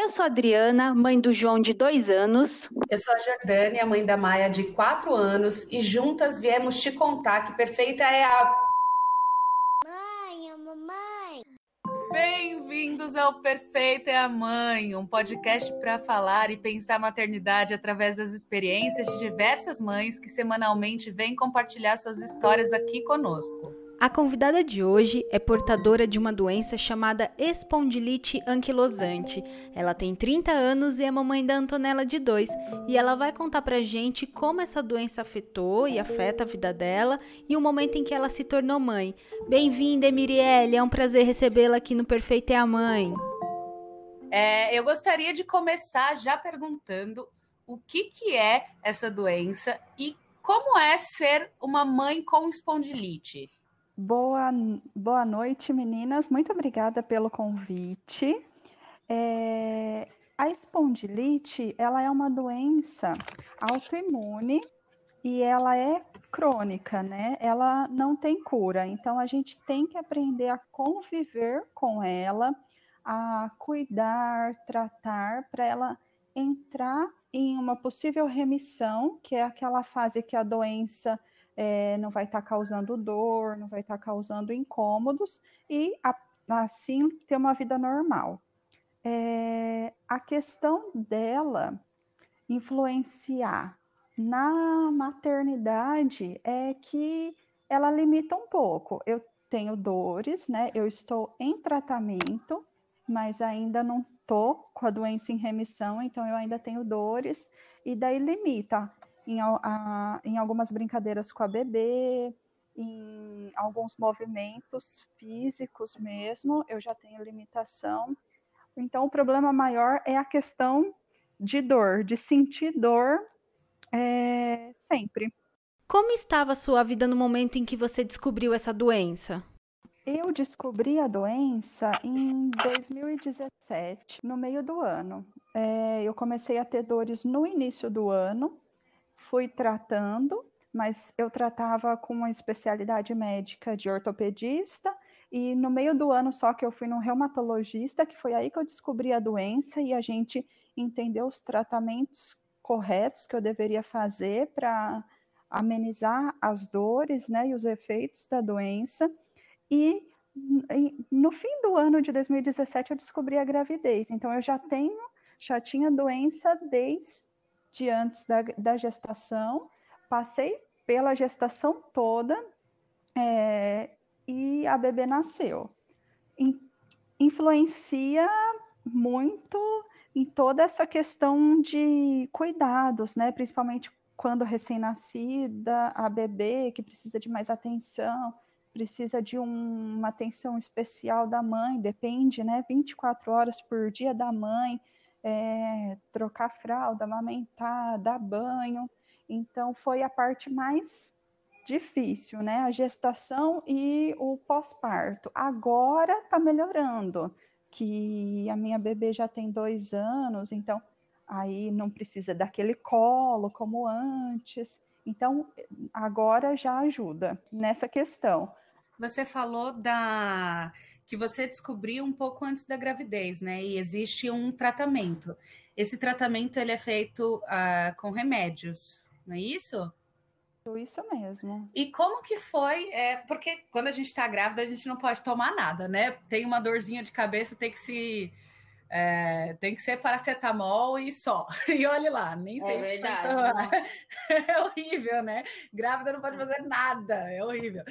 Eu sou a Adriana, mãe do João de dois anos. Eu sou a Jordânia, mãe da Maia de quatro anos, e juntas viemos te contar que perfeita é a. Mãe, a mamãe. Bem-vindos ao Perfeita é a Mãe, um podcast para falar e pensar a maternidade através das experiências de diversas mães que semanalmente vêm compartilhar suas histórias aqui conosco. A convidada de hoje é portadora de uma doença chamada espondilite anquilosante. Ela tem 30 anos e é mamãe da Antonella de 2, e ela vai contar pra gente como essa doença afetou e afeta a vida dela e o momento em que ela se tornou mãe. Bem-vinda, Emirielle, é um prazer recebê-la aqui no Perfeito é a Mãe. É, eu gostaria de começar já perguntando o que, que é essa doença e como é ser uma mãe com espondilite. Boa, boa noite, meninas. Muito obrigada pelo convite. É, a espondilite, ela é uma doença autoimune e ela é crônica, né? Ela não tem cura. Então a gente tem que aprender a conviver com ela, a cuidar, tratar para ela entrar em uma possível remissão, que é aquela fase que a doença é, não vai estar tá causando dor, não vai estar tá causando incômodos e a, assim ter uma vida normal. É, a questão dela influenciar na maternidade é que ela limita um pouco. Eu tenho dores, né? Eu estou em tratamento, mas ainda não tô com a doença em remissão, então eu ainda tenho dores e daí limita em, a, em algumas brincadeiras com a bebê, em alguns movimentos físicos mesmo, eu já tenho limitação. Então, o problema maior é a questão de dor, de sentir dor é, sempre. Como estava a sua vida no momento em que você descobriu essa doença? Eu descobri a doença em 2017, no meio do ano. É, eu comecei a ter dores no início do ano, fui tratando, mas eu tratava com uma especialidade médica de ortopedista e no meio do ano só que eu fui num reumatologista, que foi aí que eu descobri a doença e a gente entendeu os tratamentos corretos que eu deveria fazer para amenizar as dores, né, e os efeitos da doença. E, e no fim do ano de 2017 eu descobri a gravidez. Então eu já tenho, já tinha doença desde de antes da, da gestação, passei pela gestação toda é, e a bebê nasceu. In, influencia muito em toda essa questão de cuidados, né? Principalmente quando recém-nascida, a bebê que precisa de mais atenção, precisa de um, uma atenção especial da mãe, depende, né? 24 horas por dia da mãe é, trocar fralda, amamentar, dar banho. Então, foi a parte mais difícil, né? A gestação e o pós-parto. Agora está melhorando, que a minha bebê já tem dois anos, então aí não precisa daquele colo como antes. Então, agora já ajuda nessa questão. Você falou da que você descobriu um pouco antes da gravidez, né? E existe um tratamento. Esse tratamento ele é feito uh, com remédios, não é isso? Isso mesmo. E como que foi? É, porque quando a gente está grávida, a gente não pode tomar nada, né? Tem uma dorzinha de cabeça, tem que se é, tem que ser paracetamol e só. E olhe lá, nem sei. É verdade. É horrível, né? Grávida não pode fazer nada, é horrível.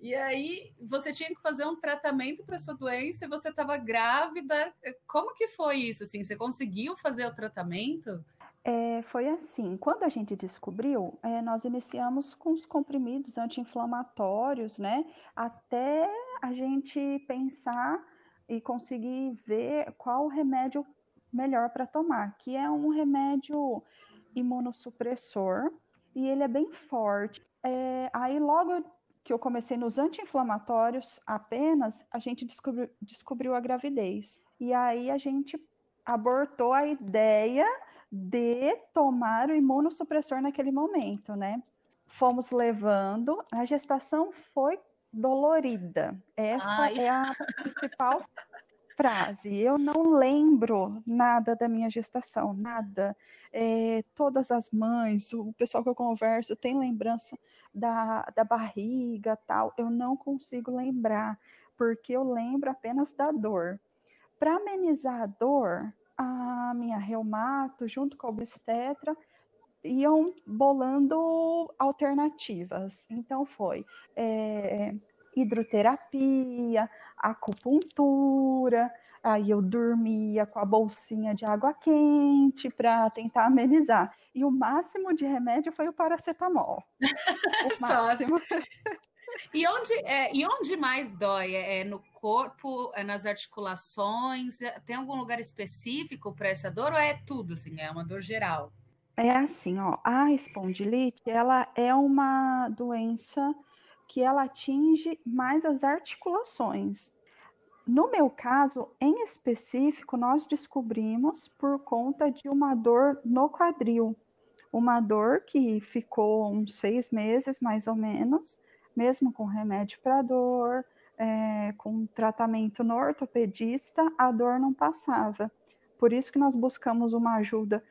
E aí você tinha que fazer um tratamento para sua doença e você estava grávida. Como que foi isso? Assim, você conseguiu fazer o tratamento? É, foi assim, quando a gente descobriu, é, nós iniciamos com os comprimidos anti-inflamatórios, né? Até a gente pensar e conseguir ver qual o remédio melhor para tomar, que é um remédio imunossupressor e ele é bem forte. É, aí logo que eu comecei nos anti-inflamatórios apenas, a gente descobriu, descobriu a gravidez. E aí a gente abortou a ideia de tomar o imunossupressor naquele momento, né? Fomos levando, a gestação foi dolorida. Essa Ai. é a principal frase. Eu não lembro nada da minha gestação, nada. É, todas as mães, o pessoal que eu converso tem lembrança da, da barriga, tal. Eu não consigo lembrar, porque eu lembro apenas da dor. Para amenizar a dor, a minha reumato, junto com a obstetra, iam bolando alternativas. Então foi é, hidroterapia, acupuntura, aí eu dormia com a bolsinha de água quente para tentar amenizar. E o máximo de remédio foi o paracetamol. O máximo. E onde, é, e onde mais dói? É, é no corpo, é nas articulações? É, tem algum lugar específico para essa dor ou é tudo assim? É uma dor geral? É assim, ó, a espondilite, ela é uma doença que ela atinge mais as articulações. No meu caso, em específico, nós descobrimos por conta de uma dor no quadril, uma dor que ficou uns seis meses mais ou menos, mesmo com remédio para dor, é, com tratamento no ortopedista, a dor não passava. Por isso que nós buscamos uma ajuda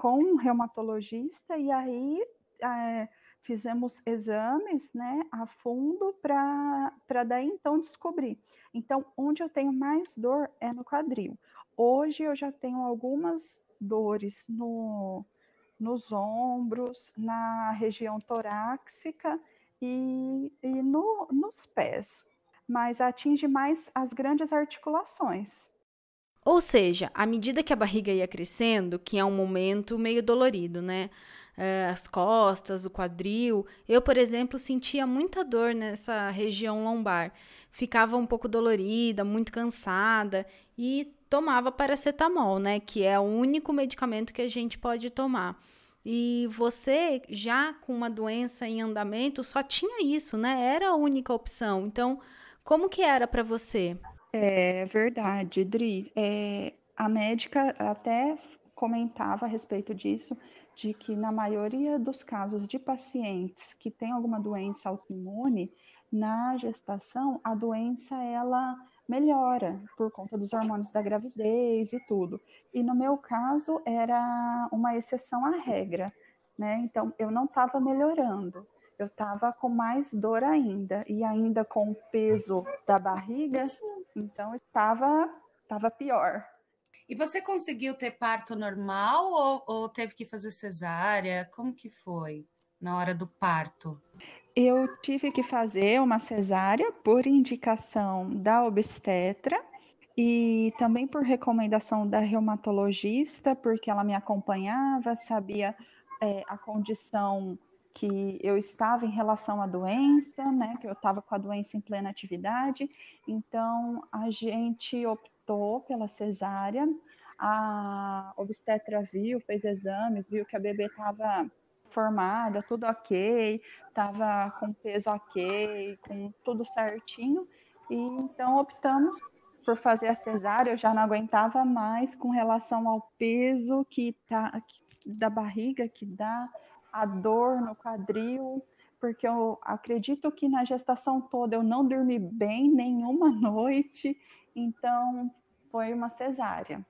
com um reumatologista e aí é, fizemos exames né, a fundo para daí então descobrir. Então, onde eu tenho mais dor é no quadril. Hoje eu já tenho algumas dores no, nos ombros, na região torácica e, e no, nos pés, mas atinge mais as grandes articulações. Ou seja, à medida que a barriga ia crescendo, que é um momento meio dolorido, né? Eh, as costas, o quadril. Eu, por exemplo, sentia muita dor nessa região lombar. Ficava um pouco dolorida, muito cansada e tomava paracetamol, né? Que é o único medicamento que a gente pode tomar. E você, já com uma doença em andamento, só tinha isso, né? Era a única opção. Então, como que era para você? É verdade, Dri. É, a médica até comentava a respeito disso, de que na maioria dos casos de pacientes que têm alguma doença autoimune, na gestação a doença ela melhora por conta dos hormônios da gravidez e tudo. E no meu caso era uma exceção à regra, né? Então eu não estava melhorando eu estava com mais dor ainda, e ainda com o peso da barriga, então estava, estava pior. E você conseguiu ter parto normal ou, ou teve que fazer cesárea? Como que foi na hora do parto? Eu tive que fazer uma cesárea por indicação da obstetra e também por recomendação da reumatologista, porque ela me acompanhava, sabia é, a condição que eu estava em relação à doença, né, que eu estava com a doença em plena atividade, então a gente optou pela cesárea, a obstetra viu, fez exames, viu que a bebê estava formada, tudo ok, estava com peso ok, com tudo certinho, e então optamos por fazer a cesárea, eu já não aguentava mais com relação ao peso que tá da barriga que dá a dor no quadril, porque eu acredito que na gestação toda eu não dormi bem nenhuma noite, então foi uma cesárea.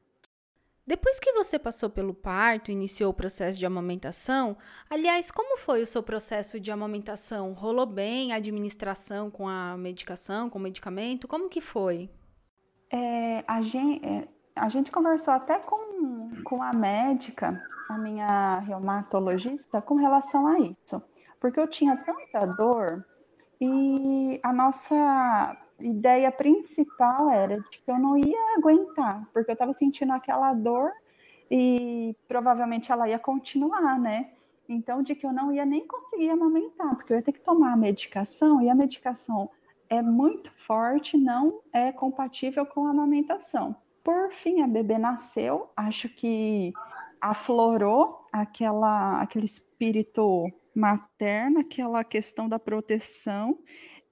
Depois que você passou pelo parto, iniciou o processo de amamentação, aliás, como foi o seu processo de amamentação? Rolou bem a administração com a medicação, com o medicamento? Como que foi? É, a, gente, é, a gente conversou até com, com a médica, a minha reumatologista, com relação a isso. Porque eu tinha tanta dor e a nossa ideia principal era de que eu não ia aguentar, porque eu estava sentindo aquela dor e provavelmente ela ia continuar, né? Então, de que eu não ia nem conseguir amamentar, porque eu ia ter que tomar a medicação, e a medicação é muito forte, não é compatível com a amamentação. Por fim, a bebê nasceu, acho que aflorou aquela, aquele espírito materno, aquela questão da proteção,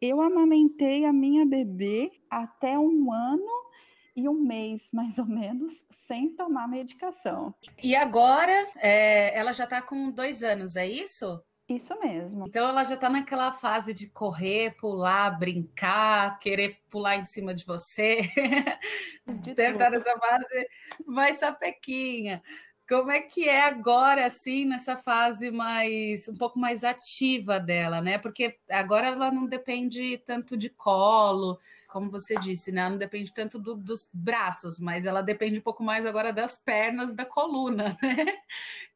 eu amamentei a minha bebê até um ano e um mês, mais ou menos, sem tomar medicação. E agora, é, ela já está com dois anos, é isso? Isso mesmo. Então ela já está naquela fase de correr, pular, brincar, querer pular em cima de você. De Deve estar nessa fase mais sapequinha. Como é que é agora, assim, nessa fase mais um pouco mais ativa dela, né? Porque agora ela não depende tanto de colo, como você disse, né? Ela não depende tanto do, dos braços, mas ela depende um pouco mais agora das pernas, da coluna, né?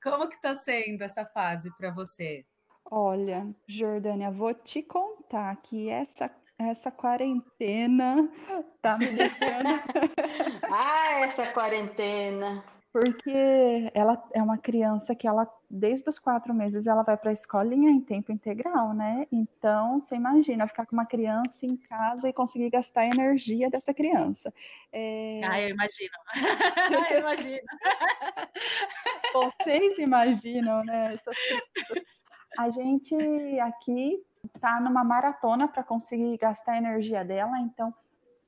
Como que está sendo essa fase para você? Olha, Jordânia, vou te contar que essa essa quarentena tá me deixando. ah, essa quarentena. Porque ela é uma criança que ela, desde os quatro meses, ela vai para a escolinha em tempo integral, né? Então, você imagina ficar com uma criança em casa e conseguir gastar a energia dessa criança. É... Ah, eu imagino. eu imagino. Vocês imaginam, né? A gente aqui tá numa maratona para conseguir gastar a energia dela, então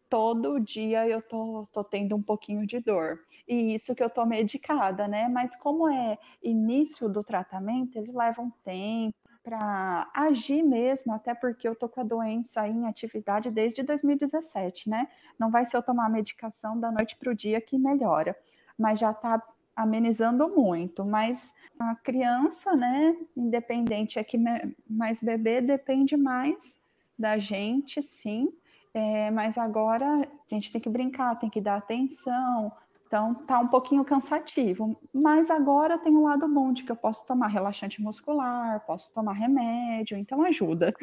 todo dia eu tô, tô tendo um pouquinho de dor. E isso que eu tô medicada, né? Mas como é início do tratamento, ele leva um tempo para agir mesmo, até porque eu tô com a doença em atividade desde 2017, né? Não vai ser eu tomar medicação da noite para o dia que melhora, mas já tá amenizando muito, mas a criança, né, independente é que mais bebê depende mais da gente, sim, é, mas agora a gente tem que brincar, tem que dar atenção, então tá um pouquinho cansativo, mas agora tem um lado bom de que eu posso tomar relaxante muscular, posso tomar remédio, então ajuda.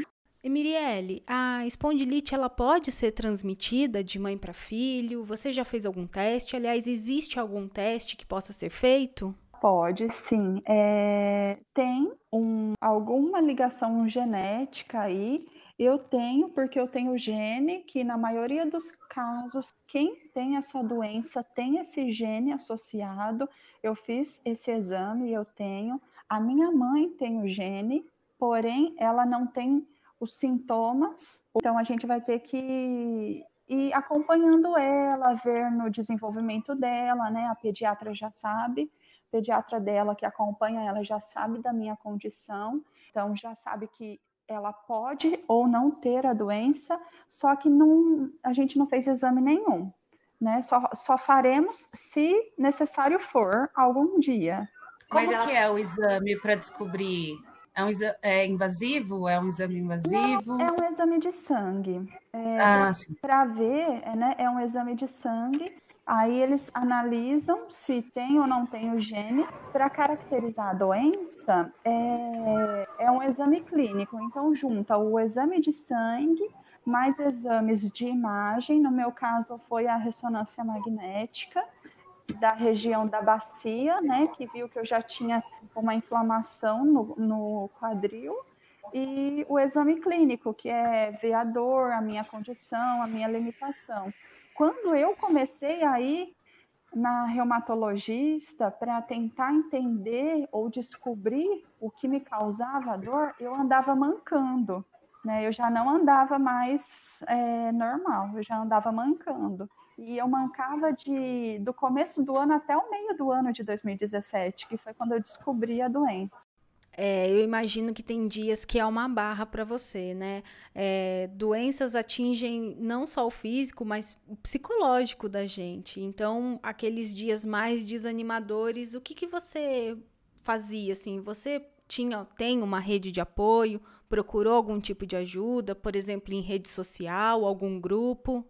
Emiriele, a espondilite ela pode ser transmitida de mãe para filho? Você já fez algum teste? Aliás, existe algum teste que possa ser feito? Pode, sim. É, tem um, alguma ligação genética aí. Eu tenho, porque eu tenho gene que, na maioria dos casos, quem tem essa doença tem esse gene associado. Eu fiz esse exame e eu tenho. A minha mãe tem o gene, porém, ela não tem os sintomas. Então a gente vai ter que ir acompanhando ela, ver no desenvolvimento dela, né? A pediatra já sabe, a pediatra dela que acompanha ela já sabe da minha condição, então já sabe que ela pode ou não ter a doença, só que não, a gente não fez exame nenhum, né? Só, só faremos se necessário for algum dia. Como ela... que é o exame para descobrir é, um é invasivo? É um exame invasivo? Não, é um exame de sangue. É, ah, Para ver, é, né, é um exame de sangue. Aí eles analisam se tem ou não tem o gene. Para caracterizar a doença, é, é um exame clínico. Então, junta o exame de sangue mais exames de imagem. No meu caso, foi a ressonância magnética da região da bacia, né, que viu que eu já tinha uma inflamação no, no quadril, e o exame clínico, que é ver a dor, a minha condição, a minha limitação. Quando eu comecei a ir na reumatologista para tentar entender ou descobrir o que me causava dor, eu andava mancando, né? Eu já não andava mais é, normal, eu já andava mancando. E eu mancava de do começo do ano até o meio do ano de 2017, que foi quando eu descobri a doença. É, eu imagino que tem dias que é uma barra para você, né? É, doenças atingem não só o físico, mas o psicológico da gente. Então, aqueles dias mais desanimadores, o que, que você fazia? Assim, você tinha, tem uma rede de apoio? Procurou algum tipo de ajuda, por exemplo, em rede social, algum grupo?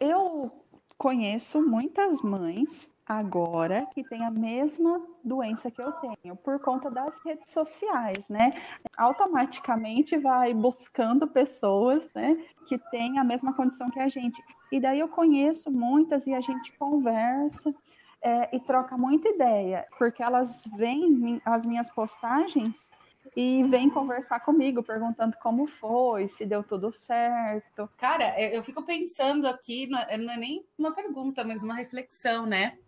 Eu conheço muitas mães agora que têm a mesma doença que eu tenho, por conta das redes sociais, né? Automaticamente vai buscando pessoas, né, que têm a mesma condição que a gente. E daí eu conheço muitas e a gente conversa é, e troca muita ideia, porque elas veem as minhas postagens e vem conversar comigo, perguntando como foi, se deu tudo certo. Cara, é, eu fico pensando aqui, não é nem uma pergunta, mas uma reflexão, né?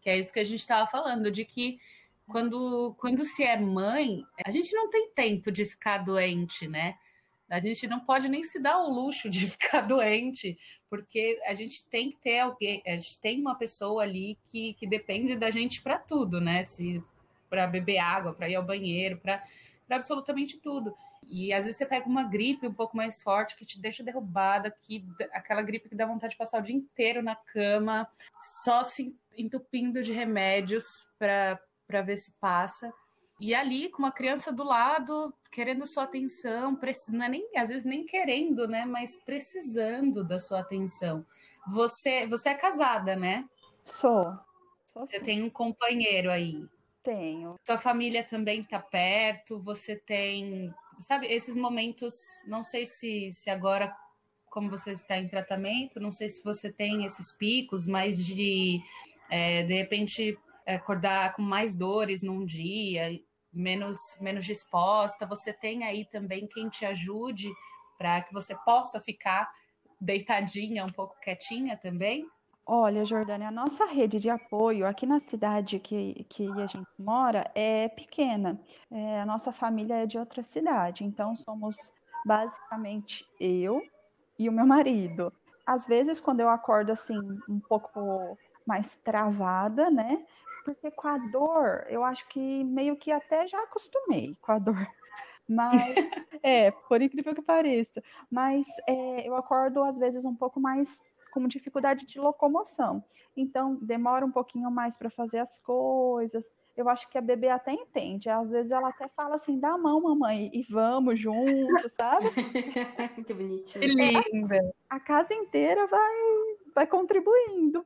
Que é isso que a gente estava falando, de que quando, quando se é mãe, a gente não tem tempo de ficar doente, né? A gente não pode nem se dar o luxo de ficar doente, porque a gente tem que ter alguém, a gente tem uma pessoa ali que, que depende da gente para tudo, né? Se para beber água, para ir ao banheiro, para para absolutamente tudo. E às vezes você pega uma gripe um pouco mais forte que te deixa derrubada, que aquela gripe que dá vontade de passar o dia inteiro na cama, só se entupindo de remédios para ver se passa. E ali, com uma criança do lado, querendo sua atenção, não é nem, às vezes nem querendo, né? Mas precisando da sua atenção. Você, você é casada, né? Sou. Sou você sim. tem um companheiro aí. Tenho. Sua família também tá perto, você tem, sabe, esses momentos, não sei se, se agora, como você está em tratamento, não sei se você tem esses picos, mas de, é, de repente, acordar com mais dores num dia, menos, menos disposta, você tem aí também quem te ajude para que você possa ficar deitadinha, um pouco quietinha também? Olha, Jordânia, a nossa rede de apoio aqui na cidade que, que a gente mora é pequena. É, a nossa família é de outra cidade, então somos basicamente eu e o meu marido. Às vezes, quando eu acordo assim, um pouco mais travada, né? Porque com a dor, eu acho que meio que até já acostumei com a dor. Mas, é, por incrível que pareça. Mas é, eu acordo, às vezes, um pouco mais com dificuldade de locomoção. Então, demora um pouquinho mais para fazer as coisas. Eu acho que a bebê até entende. Às vezes ela até fala assim: dá a mão, mamãe, e vamos juntos, sabe? que bonitinho. Que linda. A, a casa inteira vai, vai contribuindo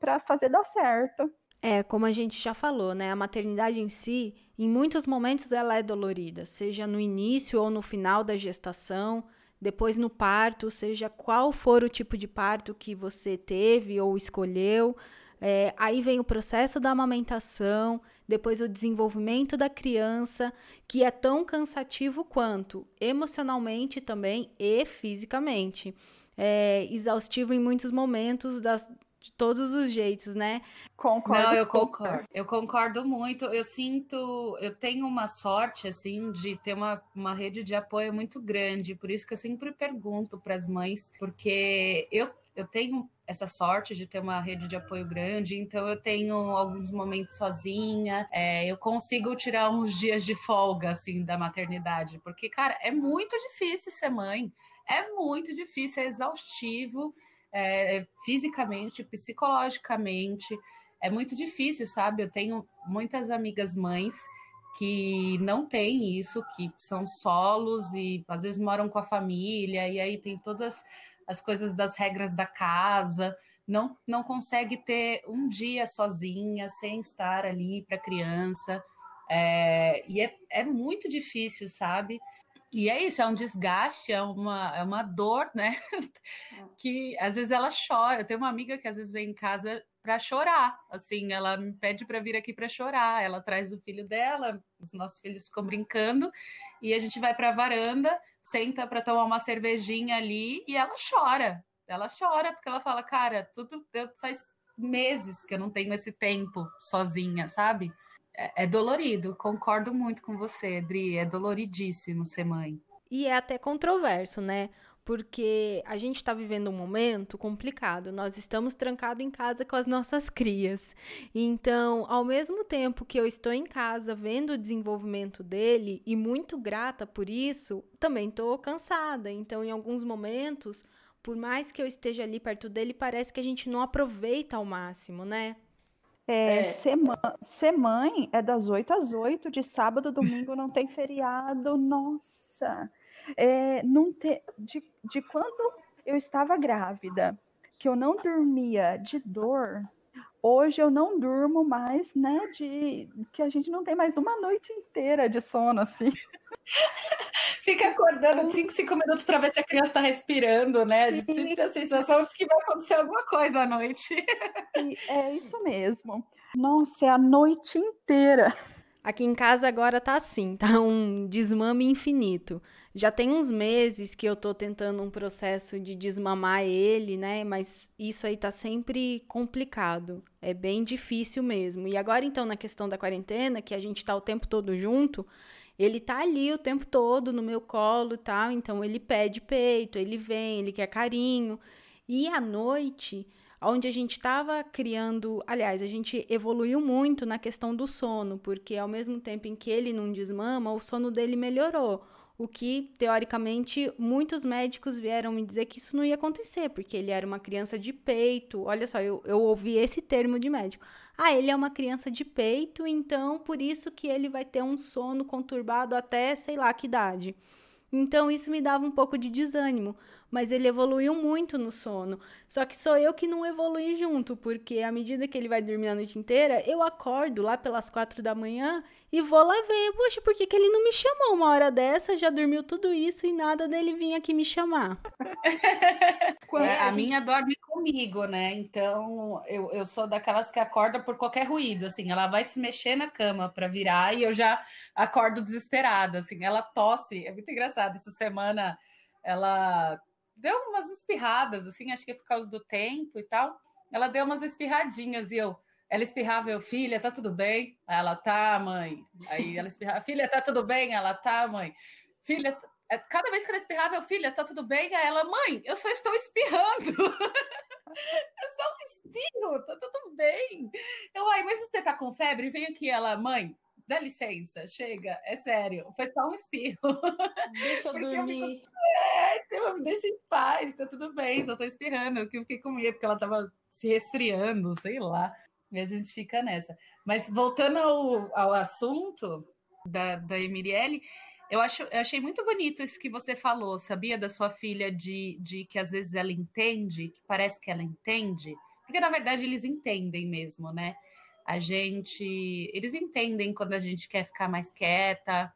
para fazer dar certo. É, como a gente já falou, né? A maternidade em si, em muitos momentos ela é dolorida, seja no início ou no final da gestação depois no parto, seja qual for o tipo de parto que você teve ou escolheu. É, aí vem o processo da amamentação, depois o desenvolvimento da criança, que é tão cansativo quanto emocionalmente também e fisicamente. É exaustivo em muitos momentos das, de todos os jeitos, né? Concordo. Não, eu concordo. Eu concordo muito. Eu sinto, eu tenho uma sorte, assim, de ter uma, uma rede de apoio muito grande. Por isso que eu sempre pergunto para as mães, porque eu, eu tenho essa sorte de ter uma rede de apoio grande, então eu tenho alguns momentos sozinha, é, eu consigo tirar uns dias de folga, assim, da maternidade, porque, cara, é muito difícil ser mãe, é muito difícil, é exaustivo, é, fisicamente, psicologicamente. É muito difícil, sabe? Eu tenho muitas amigas mães que não têm isso, que são solos e às vezes moram com a família, e aí tem todas as coisas das regras da casa, não, não consegue ter um dia sozinha, sem estar ali para a criança. É, e é, é muito difícil, sabe? E é isso, é um desgaste, é uma, é uma dor, né? É. que às vezes ela chora. Eu tenho uma amiga que às vezes vem em casa para chorar, assim, ela me pede para vir aqui para chorar. Ela traz o filho dela, os nossos filhos ficam brincando e a gente vai para a varanda, senta para tomar uma cervejinha ali e ela chora. Ela chora porque ela fala, cara, tudo faz meses que eu não tenho esse tempo sozinha, sabe? É, é, dolorido, concordo muito com você, Adri. É doloridíssimo ser mãe. E é até controverso, né? Porque a gente está vivendo um momento complicado. Nós estamos trancados em casa com as nossas crias. Então, ao mesmo tempo que eu estou em casa vendo o desenvolvimento dele e muito grata por isso, também estou cansada. Então, em alguns momentos, por mais que eu esteja ali perto dele, parece que a gente não aproveita ao máximo, né? É, é. Ser, mãe, ser, mãe é das 8 às 8, de sábado, domingo não tem feriado, nossa. É, não te, de, de quando eu estava grávida, que eu não dormia de dor, hoje eu não durmo mais, né? De que a gente não tem mais uma noite inteira de sono, assim. Fica acordando 5, 5 minutos para ver se a criança está respirando, né? A gente sempre tem a sensação de que vai acontecer alguma coisa à noite. É isso mesmo. Nossa, é a noite inteira. Aqui em casa agora tá assim, tá um desmame infinito. Já tem uns meses que eu tô tentando um processo de desmamar ele, né? Mas isso aí tá sempre complicado. É bem difícil mesmo. E agora então na questão da quarentena, que a gente tá o tempo todo junto, ele tá ali o tempo todo no meu colo e tal, então ele pede peito, ele vem, ele quer carinho. E à noite, onde a gente estava criando, aliás, a gente evoluiu muito na questão do sono, porque ao mesmo tempo em que ele não desmama, o sono dele melhorou. O que, teoricamente, muitos médicos vieram me dizer que isso não ia acontecer, porque ele era uma criança de peito. Olha só, eu, eu ouvi esse termo de médico. Ah, ele é uma criança de peito, então por isso que ele vai ter um sono conturbado até sei lá que idade. Então isso me dava um pouco de desânimo, mas ele evoluiu muito no sono. Só que sou eu que não evolui junto, porque à medida que ele vai dormir a noite inteira, eu acordo lá pelas quatro da manhã e vou lá ver, poxa, por que, que ele não me chamou uma hora dessa? Já dormiu tudo isso e nada dele vir aqui me chamar. É, a minha dorme comigo, né? Então eu, eu sou daquelas que acorda por qualquer ruído, assim, ela vai se mexer na cama para virar e eu já acordo desesperada, assim, ela tosse, é muito engraçado. Essa semana ela deu umas espirradas, assim, acho que é por causa do tempo e tal. Ela deu umas espirradinhas e eu, ela espirrava, eu, filha, tá tudo bem? Ela, tá, mãe. Aí ela espirrava, filha, tá tudo bem? Ela, tá, mãe. Filha, é, cada vez que ela espirrava, eu, filha, tá tudo bem? Aí ela, mãe, eu só estou espirrando. é só um espirro, tá tudo bem. Eu, ai, mas você tá com febre? Vem aqui, ela, mãe, dá licença, chega, é sério, foi só um espirro. Deixa eu dormir. Eu fico, é, me deixa em paz, tá tudo bem, só tô espirrando. Eu fiquei com medo, porque ela tava se resfriando, sei lá. E a gente fica nessa. Mas voltando ao, ao assunto da, da Emiriele, eu, acho, eu achei muito bonito isso que você falou, sabia? Da sua filha, de, de que às vezes ela entende, que parece que ela entende. Porque na verdade eles entendem mesmo, né? A gente. Eles entendem quando a gente quer ficar mais quieta.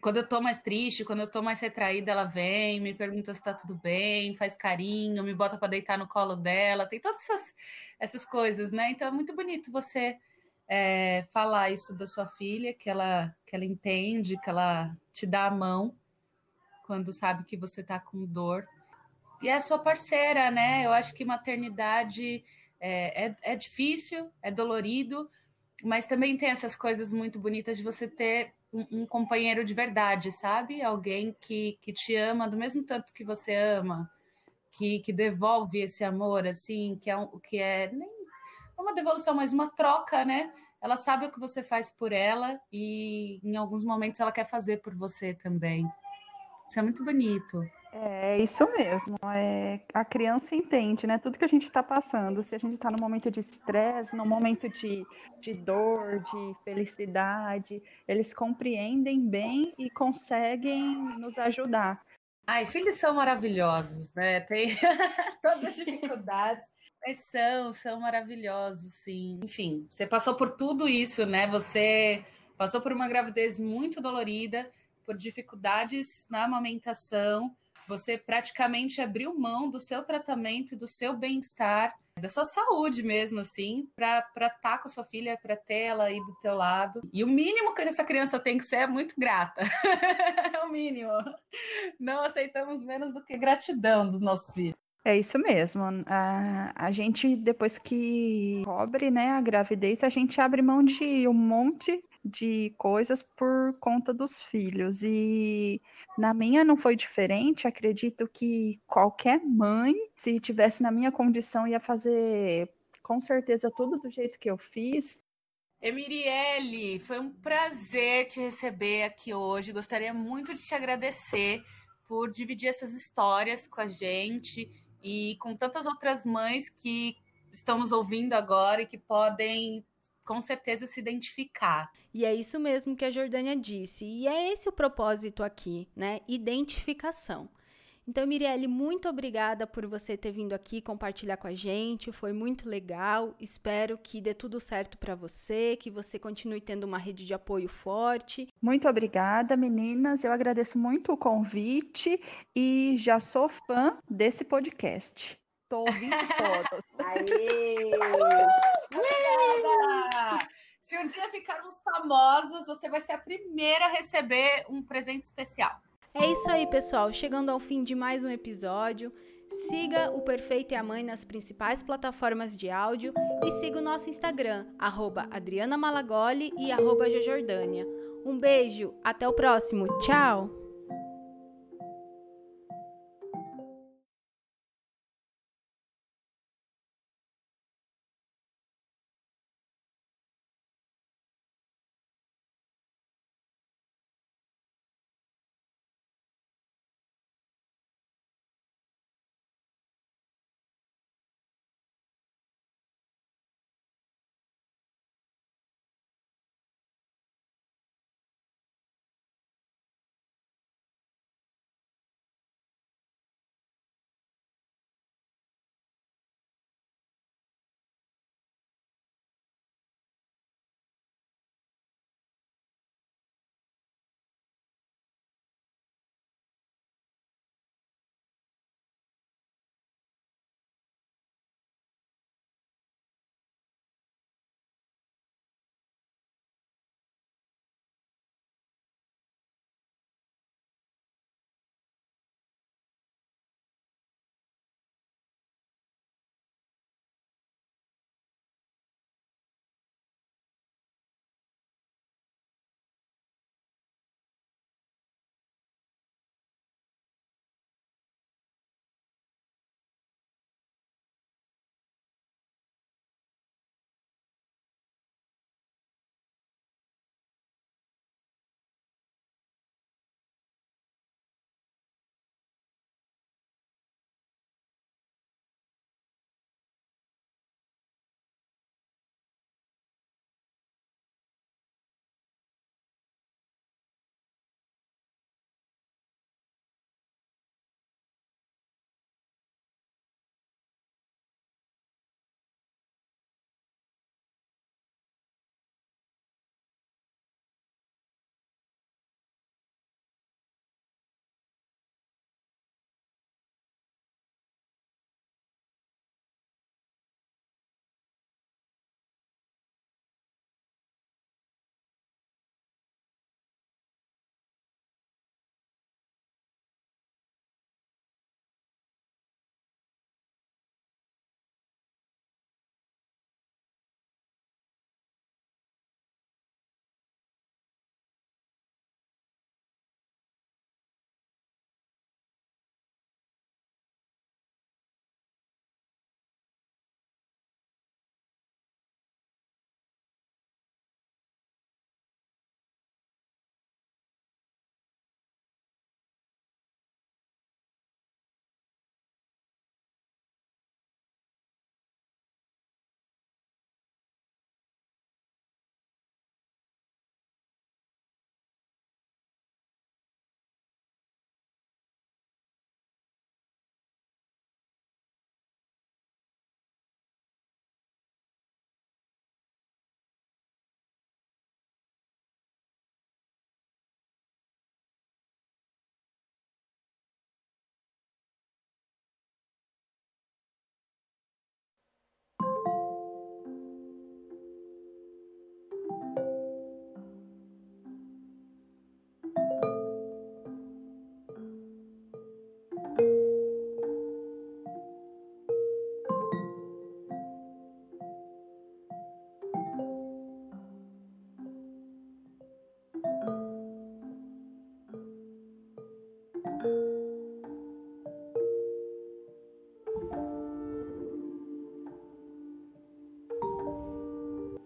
Quando eu tô mais triste, quando eu tô mais retraída, ela vem, me pergunta se tá tudo bem, faz carinho, me bota para deitar no colo dela, tem todas essas, essas coisas, né? Então é muito bonito você é, falar isso da sua filha, que ela, que ela entende, que ela te dá a mão quando sabe que você tá com dor. E é a sua parceira, né? Eu acho que maternidade é, é, é difícil, é dolorido, mas também tem essas coisas muito bonitas de você ter um, um, companheiro de verdade, sabe? Alguém que, que te ama do mesmo tanto que você ama, que, que devolve esse amor, assim, que é, um, que é nem uma devolução, mas uma troca, né? Ela sabe o que você faz por ela e em alguns momentos ela quer fazer por você também. Isso é muito bonito. É isso mesmo. É, a criança entende, né? Tudo que a gente está passando. Se a gente está no momento de estresse, no momento de, de dor, de felicidade, eles compreendem bem e conseguem nos ajudar. Ai, filhos são maravilhosos, né? Tem todas as dificuldades, mas são, são maravilhosos, sim. Enfim, você passou por tudo isso, né? Você passou por uma gravidez muito dolorida, por dificuldades na amamentação você praticamente abriu mão do seu tratamento e do seu bem-estar, da sua saúde mesmo, assim, para estar tá com a sua filha, para ter ela aí do teu lado. E o mínimo que essa criança tem que ser é muito grata. é o mínimo. Não aceitamos menos do que gratidão dos nossos filhos. É isso mesmo. A, a gente, depois que cobre né, a gravidez, a gente abre mão de um monte de coisas por conta dos filhos. E na minha não foi diferente. Acredito que qualquer mãe, se tivesse na minha condição, ia fazer com certeza tudo do jeito que eu fiz. Emiriele, foi um prazer te receber aqui hoje. Gostaria muito de te agradecer por dividir essas histórias com a gente e com tantas outras mães que estão nos ouvindo agora e que podem com certeza se identificar. E é isso mesmo que a Jordânia disse, e é esse o propósito aqui, né? Identificação. Então, Mirelle, muito obrigada por você ter vindo aqui compartilhar com a gente. Foi muito legal. Espero que dê tudo certo para você, que você continue tendo uma rede de apoio forte. Muito obrigada, meninas. Eu agradeço muito o convite e já sou fã desse podcast. Tô ouvindo todos. Aê! Obrigada! Se um dia ficarmos famosos, você vai ser a primeira a receber um presente especial. É isso aí, pessoal. Chegando ao fim de mais um episódio. Siga o Perfeito e a Mãe nas principais plataformas de áudio e siga o nosso Instagram, arroba Adriana Malagoli e arroba. Um beijo, até o próximo. Tchau!